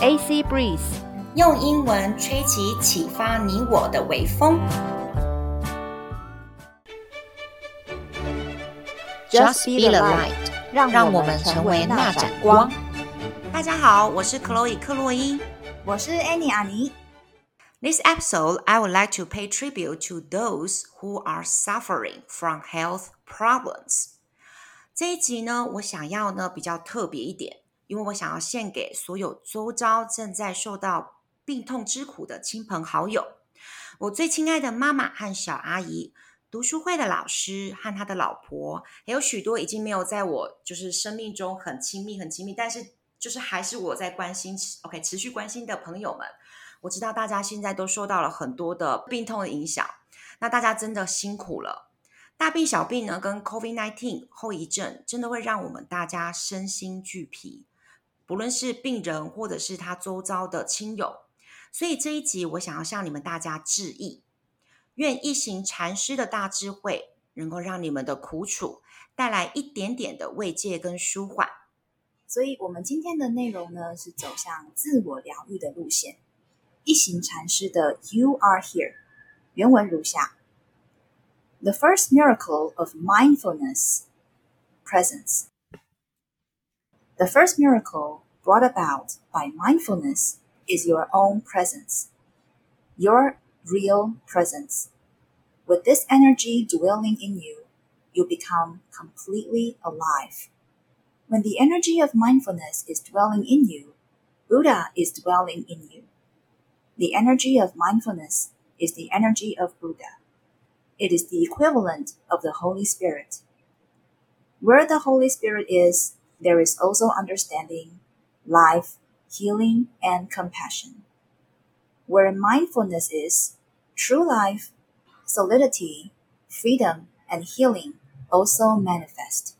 AC Breeze，用英文吹起启发你我的微风。Just be the light，让我们成为那盏光。大家好，我是 Chloe 克洛伊，我是 Annie 阿妮。This episode, I would like to pay tribute to those who are suffering from health problems. 这一集呢，我想要呢比较特别一点。因为我想要献给所有周遭正在受到病痛之苦的亲朋好友，我最亲爱的妈妈和小阿姨，读书会的老师和他的老婆，还有许多已经没有在我就是生命中很亲密、很亲密，但是就是还是我在关心，OK，持续关心的朋友们。我知道大家现在都受到了很多的病痛的影响，那大家真的辛苦了。大病小病呢，跟 COVID-19 后遗症，真的会让我们大家身心俱疲。不论是病人或者是他周遭的亲友，所以这一集我想要向你们大家致意，愿一行禅师的大智慧能够让你们的苦楚带来一点点的慰藉跟舒缓。所以，我们今天的内容呢是走向自我疗愈的路线。一行禅师的 “You are here” 原文如下：“The first miracle of mindfulness, presence.” The first miracle brought about by mindfulness is your own presence, your real presence. With this energy dwelling in you, you become completely alive. When the energy of mindfulness is dwelling in you, Buddha is dwelling in you. The energy of mindfulness is the energy of Buddha. It is the equivalent of the Holy Spirit. Where the Holy Spirit is, there is also understanding, life, healing, and compassion. Where mindfulness is, true life, solidity, freedom, and healing also manifest.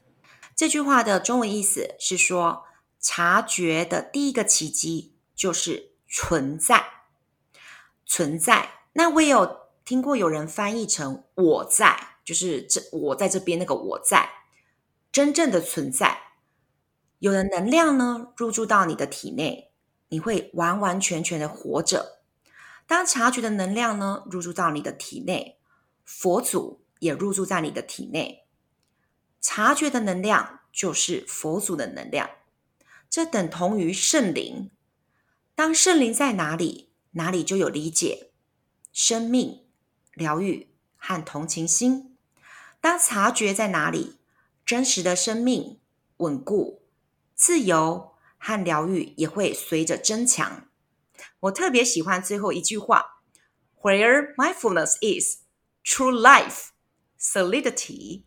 这句话的中文意思是说，察觉的第一个奇迹就是存在。存在。那我也有听过有人翻译成“我在”，就是这我在这边那个我在，真正的存在。 有的能量呢，入住到你的体内，你会完完全全的活着。当察觉的能量呢，入驻到你的体内，佛祖也入驻在你的体内。察觉的能量就是佛祖的能量，这等同于圣灵。当圣灵在哪里，哪里就有理解、生命、疗愈和同情心。当察觉在哪里，真实的生命稳固。自由和疗愈也会随着增强。我特别喜欢最后一句话：“Where mindfulness is, true life, solidity,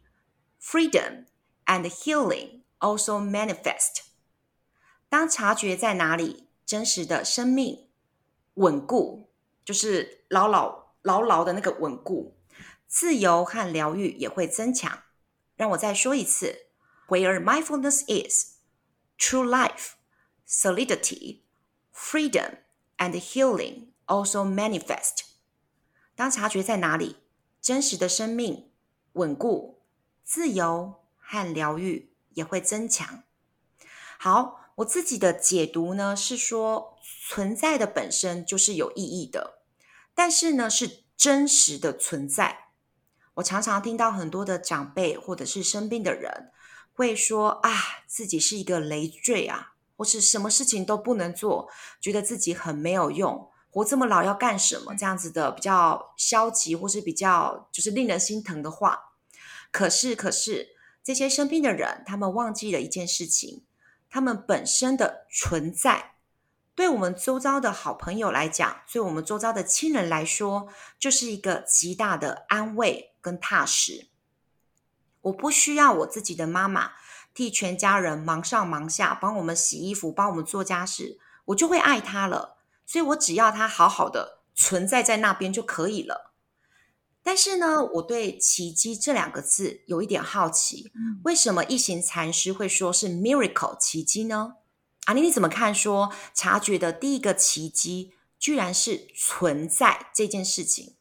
freedom, and healing also manifest。”当察觉在哪里，真实的生命稳固，就是牢牢牢牢的那个稳固。自由和疗愈也会增强。让我再说一次：“Where mindfulness is。” True life, solidity, freedom, and healing also manifest. 当察觉在哪里，真实的生命稳固、自由和疗愈也会增强。好，我自己的解读呢是说，存在的本身就是有意义的，但是呢是真实的存在。我常常听到很多的长辈或者是生病的人。会说啊，自己是一个累赘啊，或是什么事情都不能做，觉得自己很没有用，活这么老要干什么？这样子的比较消极，或是比较就是令人心疼的话。可是，可是这些生病的人，他们忘记了一件事情：他们本身的存在，对我们周遭的好朋友来讲，对我们周遭的亲人来说，就是一个极大的安慰跟踏实。我不需要我自己的妈妈替全家人忙上忙下，帮我们洗衣服，帮我们做家事，我就会爱她了。所以我只要她好好的存在在那边就可以了。但是呢，我对“奇迹”这两个字有一点好奇，为什么一行禅师会说是 miracle 奇迹呢？阿妮，你怎么看说？说察觉的第一个奇迹，居然是存在这件事情。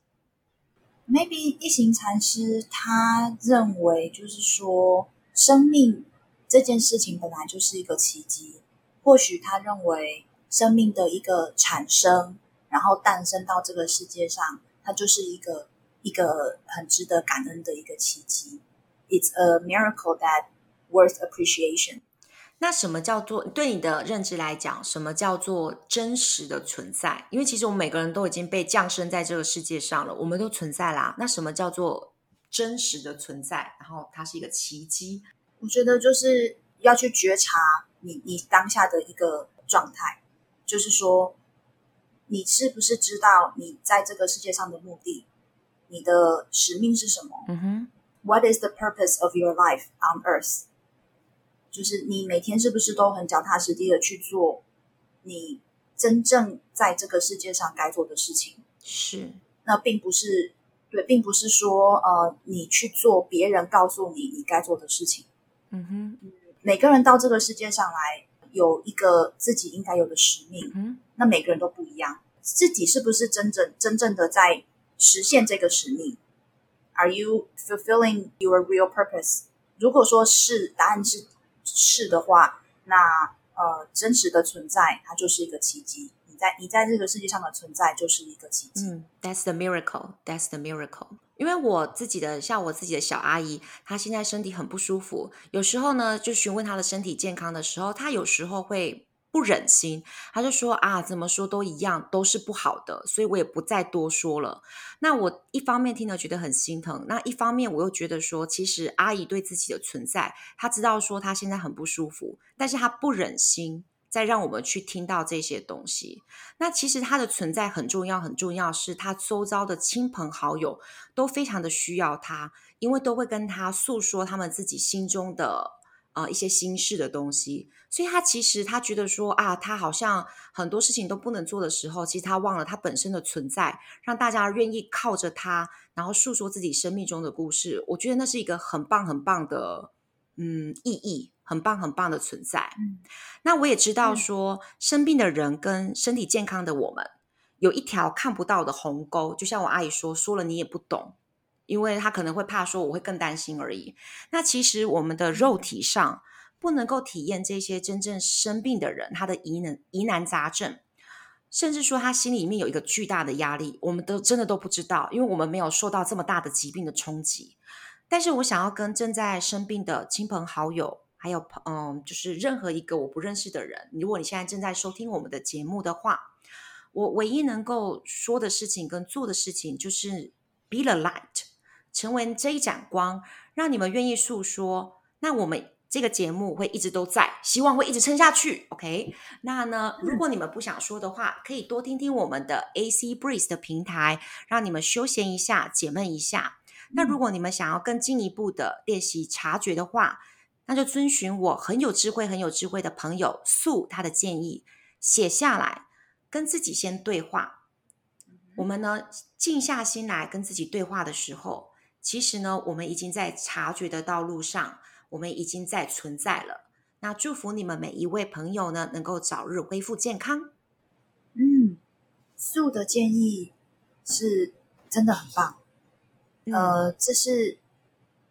Maybe 一行禅师他认为，就是说，生命这件事情本来就是一个奇迹。或许他认为，生命的一个产生，然后诞生到这个世界上，它就是一个一个很值得感恩的一个奇迹。It's a miracle that worth appreciation. 那什么叫做对你的认知来讲，什么叫做真实的存在？因为其实我们每个人都已经被降生在这个世界上了，我们都存在啦。那什么叫做真实的存在？然后它是一个奇迹。我觉得就是要去觉察你你当下的一个状态，就是说你是不是知道你在这个世界上的目的，你的使命是什么？嗯哼，What is the purpose of your life on earth？就是你每天是不是都很脚踏实地的去做你真正在这个世界上该做的事情？是，那并不是对，并不是说呃，你去做别人告诉你你该做的事情。嗯哼，每个人到这个世界上来有一个自己应该有的使命。嗯，那每个人都不一样，自己是不是真正真正的在实现这个使命？Are you fulfilling your real purpose？如果说是，答案是。是的话，那呃，真实的存在它就是一个奇迹。你在你在这个世界上的存在就是一个奇迹。嗯，That's the miracle. That's the miracle. 因为我自己的像我自己的小阿姨，她现在身体很不舒服，有时候呢就询问她的身体健康的时候，她有时候会。不忍心，他就说啊，怎么说都一样，都是不好的，所以我也不再多说了。那我一方面听了觉得很心疼，那一方面我又觉得说，其实阿姨对自己的存在，她知道说她现在很不舒服，但是她不忍心再让我们去听到这些东西。那其实她的存在很重要，很重要，是她周遭的亲朋好友都非常的需要她，因为都会跟她诉说他们自己心中的。啊、呃，一些心事的东西，所以他其实他觉得说啊，他好像很多事情都不能做的时候，其实他忘了他本身的存在，让大家愿意靠着他，然后诉说自己生命中的故事。我觉得那是一个很棒很棒的嗯意义，很棒很棒的存在。嗯，那我也知道说，嗯、生病的人跟身体健康的我们有一条看不到的鸿沟，就像我阿姨说，说了你也不懂。因为他可能会怕说我会更担心而已。那其实我们的肉体上不能够体验这些真正生病的人他的疑难疑难杂症，甚至说他心里面有一个巨大的压力，我们都真的都不知道，因为我们没有受到这么大的疾病的冲击。但是我想要跟正在生病的亲朋好友，还有嗯，就是任何一个我不认识的人，如果你现在正在收听我们的节目的话，我唯一能够说的事情跟做的事情就是 be the light。成为这一盏光，让你们愿意诉说。那我们这个节目会一直都在，希望会一直撑下去。OK，那呢，如果你们不想说的话，可以多听听我们的 AC Breeze 的平台，让你们休闲一下，解闷一下。那如果你们想要更进一步的练习察觉的话，那就遵循我很有智慧、很有智慧的朋友素他的建议，写下来，跟自己先对话。我们呢，静下心来跟自己对话的时候。其实呢，我们已经在察觉的道路上，我们已经在存在了。那祝福你们每一位朋友呢，能够早日恢复健康。嗯，素的建议是真的很棒。嗯、呃，这是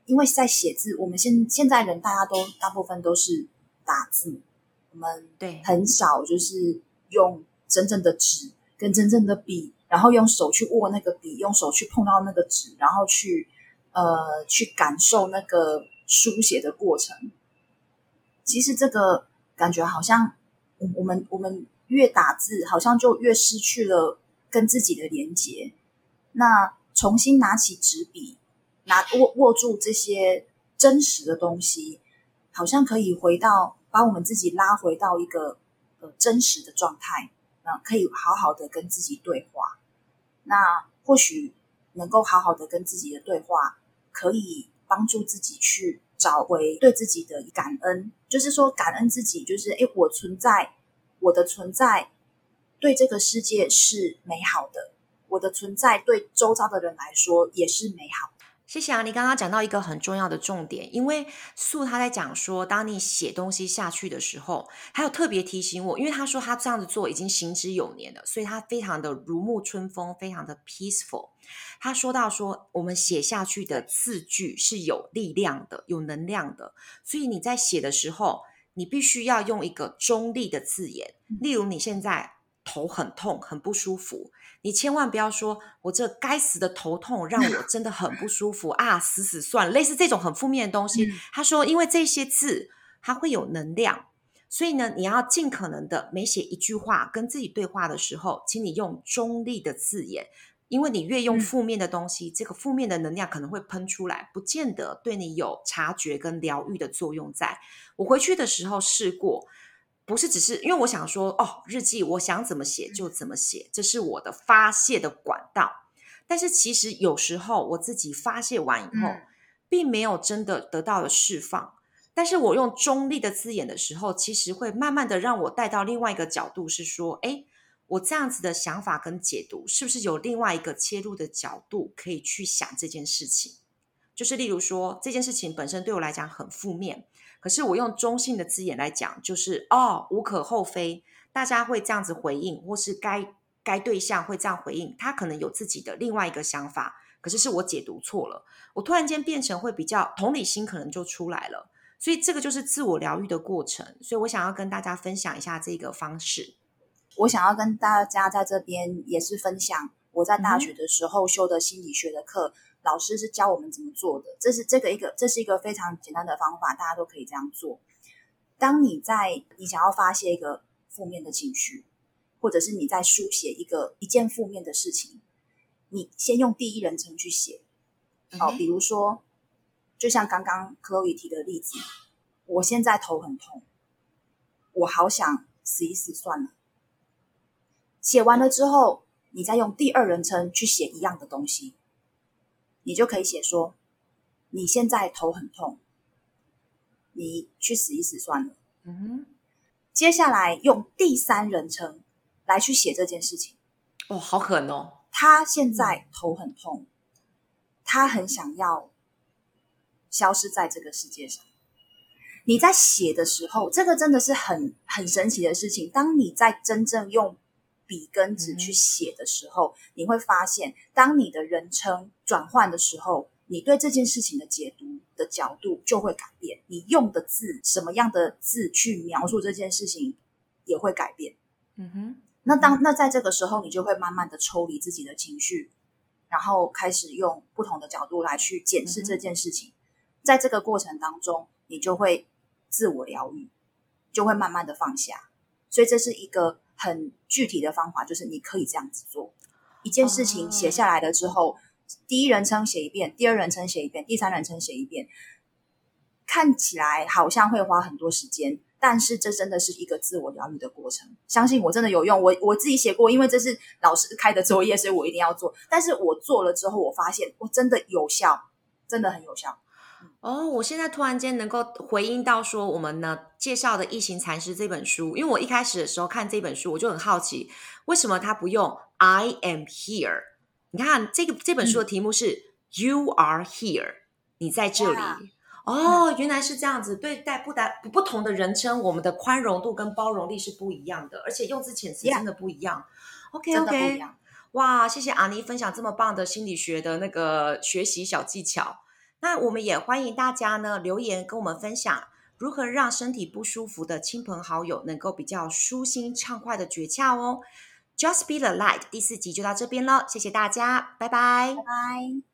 因为在写字，我们现现在人大家都大部分都是打字，我们对很少就是用真正的纸跟真正的笔，然后用手去握那个笔，用手去碰到那个纸，然后去。呃，去感受那个书写的过程。其实这个感觉好像，我我们我们越打字，好像就越失去了跟自己的连接。那重新拿起纸笔，拿握握住这些真实的东西，好像可以回到，把我们自己拉回到一个呃真实的状态，那可以好好的跟自己对话。那或许能够好好的跟自己的对话。可以帮助自己去找回对自己的感恩，就是说感恩自己，就是诶，我存在，我的存在对这个世界是美好的，我的存在对周遭的人来说也是美好的。谢谢啊，你刚刚讲到一个很重要的重点，因为素他在讲说，当你写东西下去的时候，还有特别提醒我，因为他说他这样子做已经行之有年了，所以他非常的如沐春风，非常的 peaceful。他说到说，我们写下去的字句是有力量的，有能量的，所以你在写的时候，你必须要用一个中立的字眼，例如你现在头很痛，很不舒服，你千万不要说“我这该死的头痛让我真的很不舒服 啊，死死算了”，类似这种很负面的东西。他说，因为这些字它会有能量，所以呢，你要尽可能的每写一句话跟自己对话的时候，请你用中立的字眼。因为你越用负面的东西，嗯、这个负面的能量可能会喷出来，不见得对你有察觉跟疗愈的作用在。在我回去的时候试过，不是只是因为我想说，哦，日记我想怎么写就怎么写，这是我的发泄的管道。但是其实有时候我自己发泄完以后，嗯、并没有真的得到了释放。但是我用中立的字眼的时候，其实会慢慢的让我带到另外一个角度，是说，哎。我这样子的想法跟解读，是不是有另外一个切入的角度可以去想这件事情？就是例如说，这件事情本身对我来讲很负面，可是我用中性的字眼来讲，就是哦，无可厚非，大家会这样子回应，或是该该对象会这样回应，他可能有自己的另外一个想法，可是是我解读错了，我突然间变成会比较同理心，可能就出来了，所以这个就是自我疗愈的过程，所以我想要跟大家分享一下这个方式。我想要跟大家在这边也是分享我在大学的时候修的心理学的课，嗯、老师是教我们怎么做的。这是这个一个，这是一个非常简单的方法，大家都可以这样做。当你在你想要发泄一个负面的情绪，或者是你在书写一个一件负面的事情，你先用第一人称去写。好，比如说，就像刚刚 Chloe 提的例子，我现在头很痛，我好想死一死算了。写完了之后，你再用第二人称去写一样的东西，你就可以写说：“你现在头很痛，你去死一死算了。”嗯哼。接下来用第三人称来去写这件事情。哦，好狠哦！他现在头很痛，他很想要消失在这个世界上。你在写的时候，这个真的是很很神奇的事情。当你在真正用笔跟纸去写的时候，嗯、你会发现，当你的人称转换的时候，你对这件事情的解读的角度就会改变。你用的字，什么样的字去描述这件事情，也会改变。嗯哼。那当那在这个时候，你就会慢慢的抽离自己的情绪，然后开始用不同的角度来去检视这件事情。嗯、在这个过程当中，你就会自我疗愈，就会慢慢的放下。所以这是一个。很具体的方法就是，你可以这样子做：一件事情写下来了之后，第一人称写一遍，第二人称写一遍，第三人称写一遍，看起来好像会花很多时间，但是这真的是一个自我疗愈的过程。相信我真的有用，我我自己写过，因为这是老师开的作业，所以我一定要做。但是我做了之后，我发现我真的有效，真的很有效。哦，我现在突然间能够回应到说，我们呢介绍的《异形禅师》这本书，因为我一开始的时候看这本书，我就很好奇，为什么他不用 “I am here”？你看这个这本书的题目是 “You are here”，你在这里。哦，原来是这样子，对待不单不同的人称，我们的宽容度跟包容力是不一样的，而且用字遣词真的不一样。OK OK，哇，谢谢阿妮分享这么棒的心理学的那个学习小技巧。那我们也欢迎大家呢留言跟我们分享如何让身体不舒服的亲朋好友能够比较舒心畅快的诀窍哦。Just be the light 第四集就到这边了，谢谢大家，拜拜，拜拜。